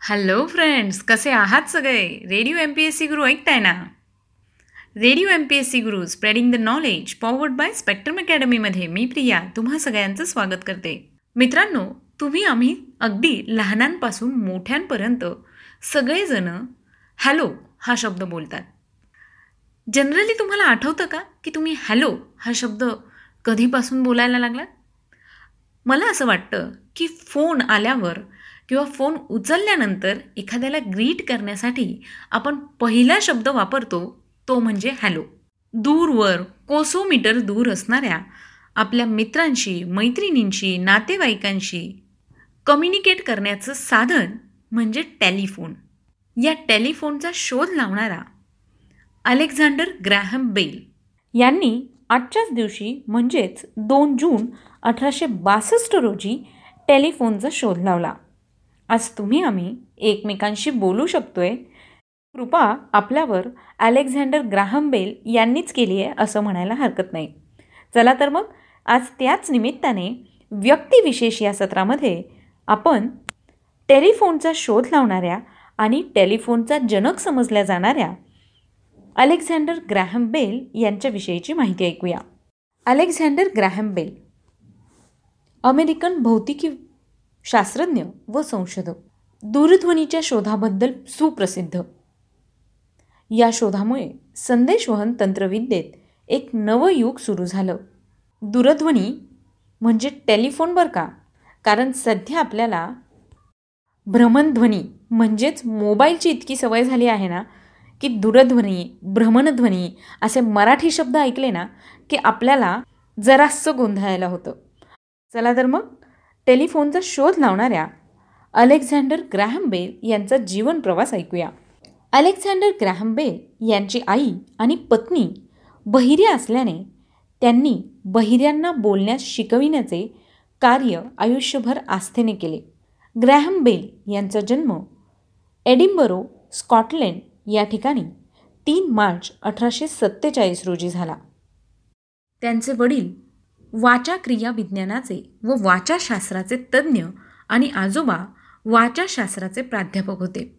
Hello friends कसे आहात सगळे? Radio M P S C Guru ऐकताय ना? Radio M P S C Guru spreading the knowledge powered by spectrum अकॅडमीमध्ये मी प्रिया तुम्हा सगळ्यांचं स्वागत करते. मित्रांनो तुम्ही आम्ही अगदी लहानांपासून मोठ्यांपर्यंत सगळेजण हॅलो हा शब्द बोलतात. जनरली तुम्हाला आठवतं का की तुम्ही हॅलो हा शब्द कधीपासून बोलायला लागलात? मला असं वाटतं की फोन आल्यावर किंवा फोन उचलल्यानंतर एखाद्याला ग्रीट करण्यासाठी आपण पहिला शब्द वापरतो तो म्हणजे हॅलो दूरवर कोसोमीटर दूर असणाऱ्या आपल्या मित्रांशी मैत्रिणींशी नातेवाईकांशी कम्युनिकेट करण्याचं साधन म्हणजे टेलिफोन या टेलिफोनचा शोध लावणारा अलेक्झांडर ग्रॅहम बेल यांनी आजच्याच दिवशी म्हणजेच दोन जून अठराशे बासष्ट रोजी टेलिफोनचा शोध लावला. आज तुम्ही आम्ही एकमेकांशी बोलू शकतोय. कृपा आपल्यावर अलेक्झांडर ग्राहम बेल यांनीच केली आहे असं म्हणायला हरकत नाही. चला तर मग आज त्याच निमित्ताने व्यक्तिविशेष या सत्रामध्ये आपण टेलिफोनचा शोध लावणाऱ्या आणि टेलिफोनचा जनक समजल्या जाणाऱ्या अलेक्झांडर ग्रॅहम बेल यांच्याविषयीची माहिती ऐकूया. अलेक्झांडर ग्रॅहम बेल अमेरिकन भौतिकी शास्त्रज्ञ व संशोधक. दूरध्वनीच्या शोधाबद्दल सुप्रसिद्ध. या शोधामुळे संदेशवहन तंत्रविद्येत एक नवं युग सुरू झालं. दूरध्वनी म्हणजे टेलिफोन बरं का? कारण सध्या आपल्याला भ्रमणध्वनी म्हणजेच मोबाईलची इतकी सवय झाली आहे ना की दूरध्वनी भ्रमणध्वनी असे मराठी शब्द ऐकले ना की आपल्याला जरासं गोंधळायला होतं. चला तर मग टेलिफोनचा शोध लावणाऱ्या अलेक्झांडर ग्रॅहम बेल यांचा जीवन प्रवास ऐकूया. अलेक्झांडर ग्रॅहम बेल यांची आई आणि पत्नी बहिऱ्या असल्याने त्यांनी बहिऱ्यांना बोलण्यास शिकविण्याचे कार्य आयुष्यभर आस्थेने केले. ग्रॅहम बेल यांचा जन्म एडिंबरो स्कॉटलँड या ठिकाणी तीन मार्च अठराशे सत्तेचाळीस रोजी झाला. त्यांचे वडील वाचा क्रिया विज्ञानाचे व वाचाशास्त्राचे तज्ज्ञ आणि आजोबा वाचाशास्त्राचे प्राध्यापक होते.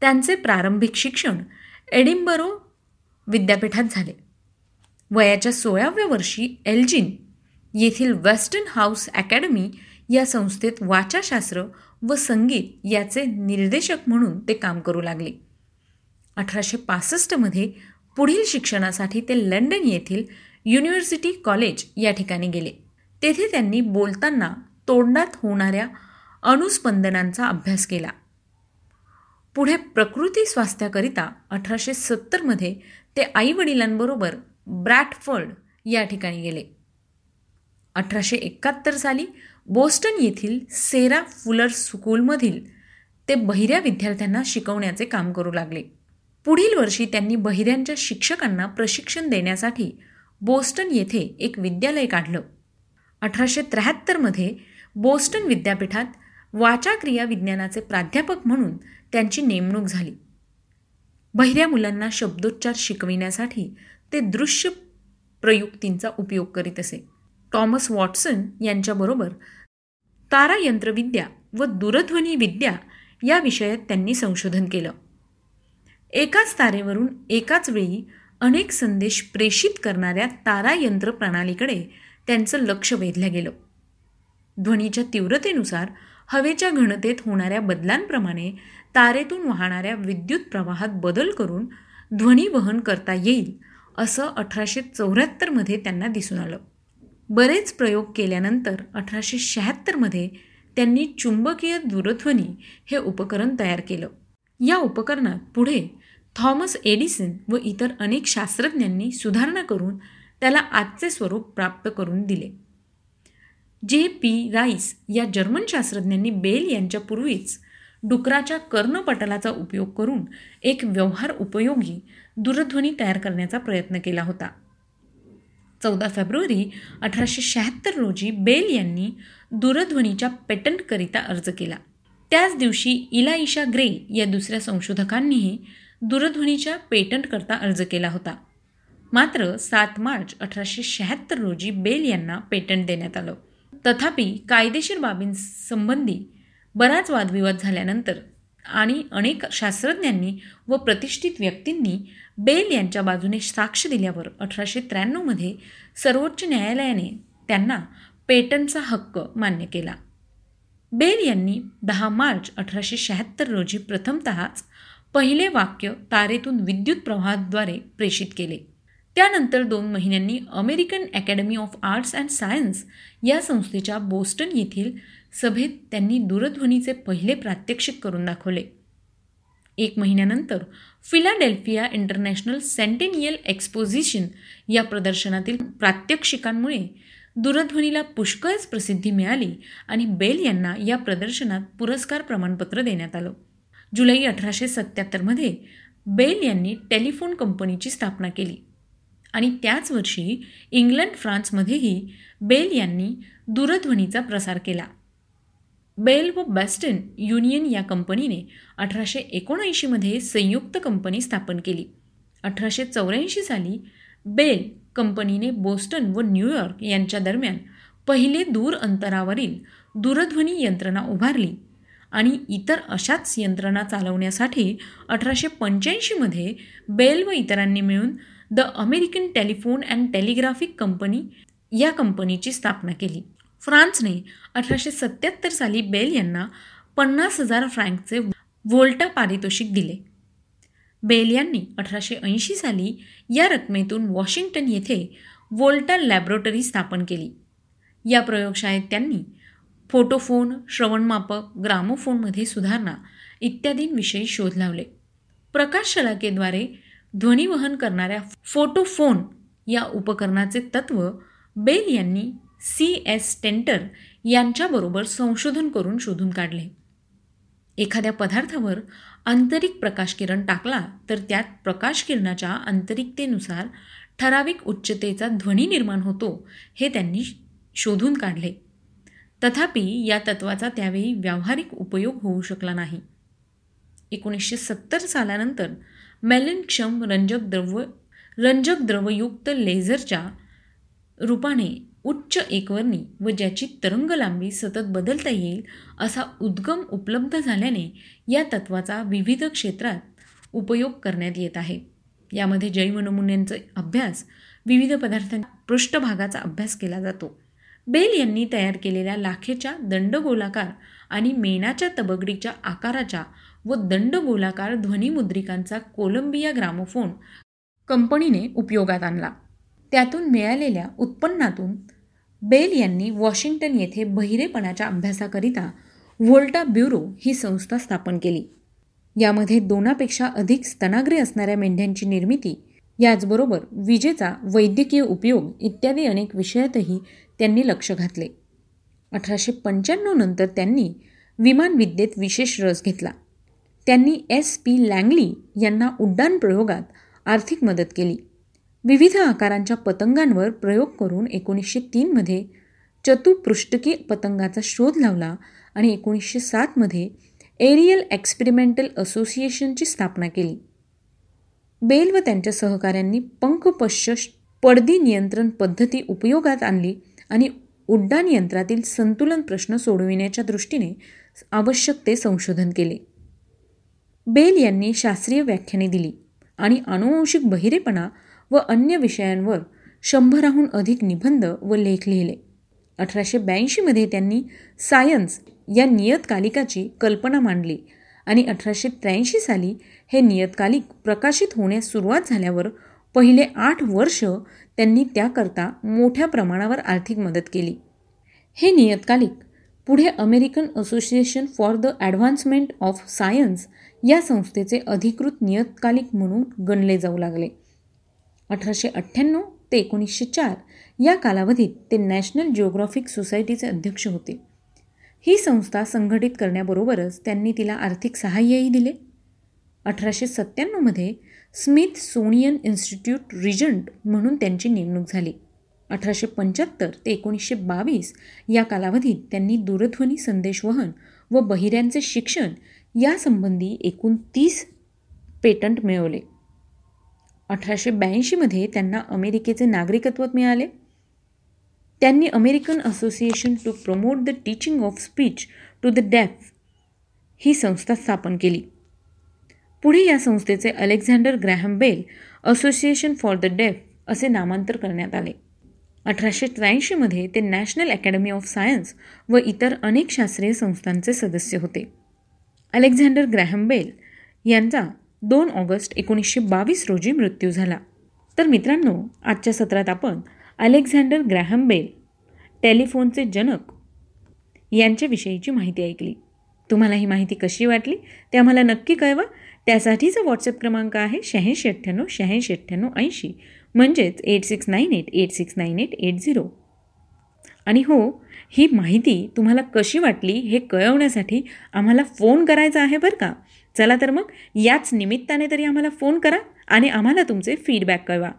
त्यांचे प्रारंभिक शिक्षण एडिंबरो विद्यापीठात झाले. वयाच्या सोळाव्या वर्षी एल्जिन येथील वेस्टर्न हाऊस अकॅडमी या संस्थेत वाचाशास्त्र व संगीत याचे निर्देशक म्हणून ते काम करू लागले. अठराशे पासष्टमध्ये पुढील शिक्षणासाठी ते लंडन येथील युनिव्हर्सिटी कॉलेज या ठिकाणी गेले. तेथे त्यांनी बोलताना तोंडात होणाऱ्या अणुस्पंदनांचा अभ्यास केला. पुढे प्रकृती स्वास्थ्याकरिता अठराशे सत्तरमध्ये ते आईवडिलांबरोबर ब्रॅटफर्ड या ठिकाणी गेले. अठराशे एकाहत्तर साली बोस्टन येथील सेरा फुलर स्कूलमधील ते बहिऱ्या विद्यार्थ्यांना शिकवण्याचे काम करू लागले. पुढील वर्षी त्यांनी बहिऱ्यांच्या शिक्षकांना प्रशिक्षण देण्यासाठी बोस्टन येथे एक विद्यालय काढलं. अठराशे त्र्याहत्तरमध्ये बोस्टन विद्यापीठात वाचाक्रिया विज्ञानाचे प्राध्यापक म्हणून त्यांची नेमणूक झाली. बहिऱ्या मुलांना शब्दोच्चार शिकविण्यासाठी ते दृश्य प्रयुक्तींचा उपयोग करीत असे. टॉमस वॉटसन यांच्याबरोबर तारायंत्रविद्या व दूरध्वनी विद्या या विषयात त्यांनी संशोधन केलं. एकाच तारेवरून एकाच वेळी अनेक संदेश प्रेषित करणाऱ्या तारायंत्र प्रणालीकडे त्यांचं लक्ष वेधलं गेलं. ध्वनीच्या तीव्रतेनुसार हवेच्या घनतेत होणाऱ्या बदलांप्रमाणे तारेतून वाहणाऱ्या विद्युत प्रवाहात बदल करून ध्वनी वहन करता येईल असं अठराशे चौऱ्याहत्तरमध्ये त्यांना दिसून आलं. बरेच प्रयोग केल्यानंतर अठराशे शहात्तरमध्ये त्यांनी चुंबकीय दूरध्वनी हे उपकरण तयार केलं. या उपकरणात पुढे थॉमस एडिसन व इतर अनेक शास्त्रज्ञांनी सुधारणा करून त्याला आजचे स्वरूप प्राप्त करून दिले. जे पी राईस या जर्मन शास्त्रज्ञांनी बेल यांच्यापूर्वीच डुकराच्या कर्णपटलाचा उपयोग करून एक व्यवहार उपयोगी दूरध्वनी तयार करण्याचा प्रयत्न केला होता. चौदा फेब्रुवारी अठराशे शहात्तर रोजी बेल यांनी दूरध्वनीच्या पेटंटकरिता अर्ज केला. त्याच दिवशी इलाइशा ग्रे या दुसऱ्या संशोधकांनीही दूरध्वनीच्या पेटंटकरता अर्ज केला होता. मात्र सात मार्च अठराशे शहात्तर रोजी बेल यांना पेटंट देण्यात आलं. तथापि कायदेशीर बाबींसंबंधी बराच वादविवाद झाल्यानंतर आणि अनेक शास्त्रज्ञांनी व प्रतिष्ठित व्यक्तींनी बेल यांच्या बाजूने साक्ष दिल्यावर अठराशे त्र्याण्णवमध्ये सर्वोच्च न्यायालयाने त्यांना पेटंटचा हक्क मान्य केला. बेल यांनी दहा मार्च अठराशे शहात्तर रोजी प्रथमतःच पहिले वाक्य तारेतून विद्युत प्रवाहाद्वारे प्रेषित केले. त्यानंतर दोन महिन्यांनी American Academy of Arts and Science या संस्थेच्या बोस्टन येथील सभेत त्यांनी दूरध्वनीचे पहिले प्रात्यक्षिक करून दाखवले. एक महिन्यानंतर फिलाडेल्फिया इंटरनॅशनल सेंटेनियल एक्सपोजिशन या प्रदर्शनातील प्रात्यक्षिकांमुळे दूरध्वनीला पुष्कळच प्रसिद्धी मिळाली आणि बेल यांना या प्रदर्शनात पुरस्कार प्रमाणपत्र देण्यात आलं. जुलै अठराशे सत्याहत्तरमध्ये बेल यांनी टेलिफोन कंपनीची स्थापना केली. आणि त्याच वर्षी इंग्लंड फ्रान्समध्येही बेल यांनी दूरध्वनीचा प्रसार केला. बेल व बॅस्टन युनियन या कंपनीने अठराशे एकोणऐंशीमध्ये संयुक्त कंपनी स्थापन केली. अठराशे चौऱ्याऐंशी साली बेल कंपनीने बोस्टन व न्यूयॉर्क यांच्या दरम्यान पहिले दूर अंतरावरील दूरध्वनी यंत्रणा उभारली. आणि इतर अशाच यंत्रणा चालवण्यासाठी अठराशे पंच्याऐंशीमध्ये बेल व इतरांनी मिळून the American Telephone and Telegraphic Company या कंपनीची स्थापना केली. फ्रान्सने अठराशे सत्याहत्तर साली बेल यांना पन्नास हजार फ्रँकचे व्होल्टा पारितोषिक दिले. बेल यांनी अठराशे ऐंशी साली या रकमेतून वॉशिंग्टन येथे वोल्टा लॅबोरेटरी स्थापन केली. या प्रयोगशाळेत त्यांनी फोटोफोन श्रवणमापक ग्रामोफोनमध्ये सुधारणा इत्यादींविषयी शोध लावले. प्रकाश शलाकेद्वारे ध्वनिवहन करणाऱ्या फोटोफोन या उपकरणाचे तत्त्व बेल यांनी सी एस टेंटर यांच्याबरोबर संशोधन करून शोधून काढले. एखाद्या पदार्थावर आंतरिक प्रकाशकिरण टाकला तर त्यात प्रकाशकिरणाच्या आंतरिकतेनुसार ठराविक उच्चतेचा ध्वनी निर्माण होतो हे त्यांनी शोधून काढले. तथापि या तत्वाचा त्यावेळी व्यावहारिक उपयोग होऊ शकला नाही. एकोणीसशे सत्तर सालानंतर मॅलिनक्षम रंजक द्रव रंजक द्रवयुक्त लेझरच्या रूपाने उच्च एकवर्णी व ज्याची तरंग लांबी सतत बदलता येईल असा उद्गम उपलब्ध झाल्याने या तत्वाचा विविध क्षेत्रात उपयोग करण्यात येत आहे. यामध्ये जैवनमुन्यांचा अभ्यास विविध पदार्थांच्या पृष्ठभागाचा अभ्यास केला जातो. बेल यांनी तयार केलेल्या लाखेच्या दंडगोलाकार आणि मेणाच्या तबगडीच्या आकाराच्या व दंडगोलाकार ध्वनिमुद्रिकांचा कोलंबिया ग्रामोफोन कंपनीने उपयोगात आणला. त्यातून मिळालेल्या उत्पन्नातून बेल यांनी वॉशिंग्टन येथे बहिरेपणाच्या अभ्यासाकरिता व्होल्टा ब्युरो ही संस्था स्थापन केली. यामध्ये दोनापेक्षा अधिक स्तनाग्रे असणाऱ्या मेंढ्यांची निर्मिती याचबरोबर विजेचा वैद्यकीय उपयोग इत्यादी अनेक विषयातही त्यांनी लक्ष घातले. अठराशे पंच्याण्णव नंतर त्यांनी विमानविद्येत विशेष रस घेतला. त्यांनी एस पी लँगली यांना उड्डाण प्रयोगात आर्थिक मदत केली. विविध आकारांच्या पतंगांवर प्रयोग करून एकोणीसशे तीनमध्ये चतुपृष्ठकी पतंगाचा शोध लावला आणि एकोणीसशे सातमध्ये एरियल एक्सपेरिमेंटल असोसिएशनची स्थापना केली. बेल व त्यांच्या सहकाऱ्यांनी पंखपश्च पडदी नियंत्रण पद्धती उपयोगात आणली आणि उड्डाण यंत्रातील संतुलन प्रश्न सोडविण्याच्या दृष्टीने आवश्यक ते संशोधन केले. बेल यांनी शास्त्रीय व्याख्याने दिली आणि अनुवंशिक बहिरेपणा व अन्य विषयांवर शंभराहून अधिक निबंध व लेख लिहिले. अठराशे ब्याऐंशीमध्ये त्यांनी सायन्स या नियतकालिकाची कल्पना मांडली आणि अठराशे त्र्याऐंशी साली हे नियतकालिक प्रकाशित होण्यास सुरुवात झाल्यावर पहिले आठ वर्ष त्यांनी त्याकरता मोठ्या प्रमाणावर आर्थिक मदत केली. हे नियतकालिक पुढे American Association for the Advancement of Science या संस्थेचे अधिकृत नियतकालिक म्हणून गणले जाऊ लागले. अठराशे अठ्ठ्याण्णव ते एकोणीसशे चार या कालावधीत ते नॅशनल जिओग्राफिक सोसायटीचे अध्यक्ष होते. ही संस्था संघटित करण्याबरोबरच त्यांनी तिला आर्थिक सहाय्यही दिले. अठराशे सत्त्याण्णवमध्ये स्मिथ सोनियन इन्स्टिट्यूट रिजंट म्हणून त्यांची नेमणूक झाली. अठराशे पंच्याहत्तर ते एकोणीसशे बावीस या कालावधीत त्यांनी दूरध्वनी संदेशवहन व बहिऱ्यांचे शिक्षण यासंबंधी एकूण तीस पेटंट मिळवले. अठराशे ब्याऐंशीमध्ये त्यांना अमेरिकेचे नागरिकत्व मिळाले. त्यांनी American Association to Promote the Teaching of Speech to the Deaf ही संस्था स्थापन केली. पुढे या संस्थेचे Alexander Graham Bell Association for the Deaf असे नामांतर करण्यात आले. अठराशे त्र्याऐंशीमध्ये ते नॅशनल अकॅडमी ऑफ सायन्स व इतर अनेक शास्त्रीय संस्थांचे सदस्य होते. अलेक्झांडर ग्रॅहम बेल यांचा दोन ऑगस्ट एकोणीसशे बावीस रोजी मृत्यू झाला. तर मित्रांनो आजच्या सत्रात आपण अलेक्झांडर ग्रॅहम बेल टेलिफोनचे जनक यांच्याविषयीची माहिती ऐकली. तुम्हाला ही माहिती कशी वाटली? ते आम्हाला नक्की कळवा. त्यासाठीचा व्हॉट्सअप क्रमांक आहे शहाऐंशी अठ्ठ्याण्णव शहाऐंशी अठ्ठ्याण्णव ऐंशी. म्हणजेच eight six nine eight eight six nine eight eight zero आणि हो ही माहिती तुम्हाला कशी वाटली हे कळवण्यासाठी आम्हाला फोन करायचा आहे बरं का? चला तर मग याच निमित्ताने तरी आम्हाला फोन करा आणि आम्हाला तुमचे फीडबॅक कळवा.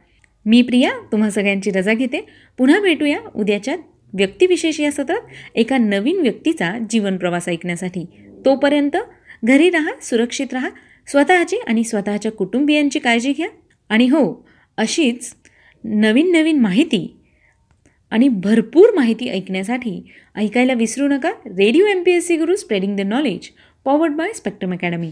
मी प्रिया तुम्हा सगळ्यांची रजा घेते. पुन्हा भेटूया उद्याच्या व्यक्तिविशेष या सत्रात एका नवीन व्यक्तीचा जीवन प्रवास ऐकण्यासाठी. तोपर्यंत घरी राहा सुरक्षित राहा स्वतःची आणि स्वतःच्या कुटुंबियांची काळजी घ्या. आणि हो अशीच नवीन नवीन माहिती आणि भरपूर माहिती ऐकण्यासाठी ऐकायला विसरू नका. Radio M P S C Guru spreading the knowledge powered by Spectrum Academy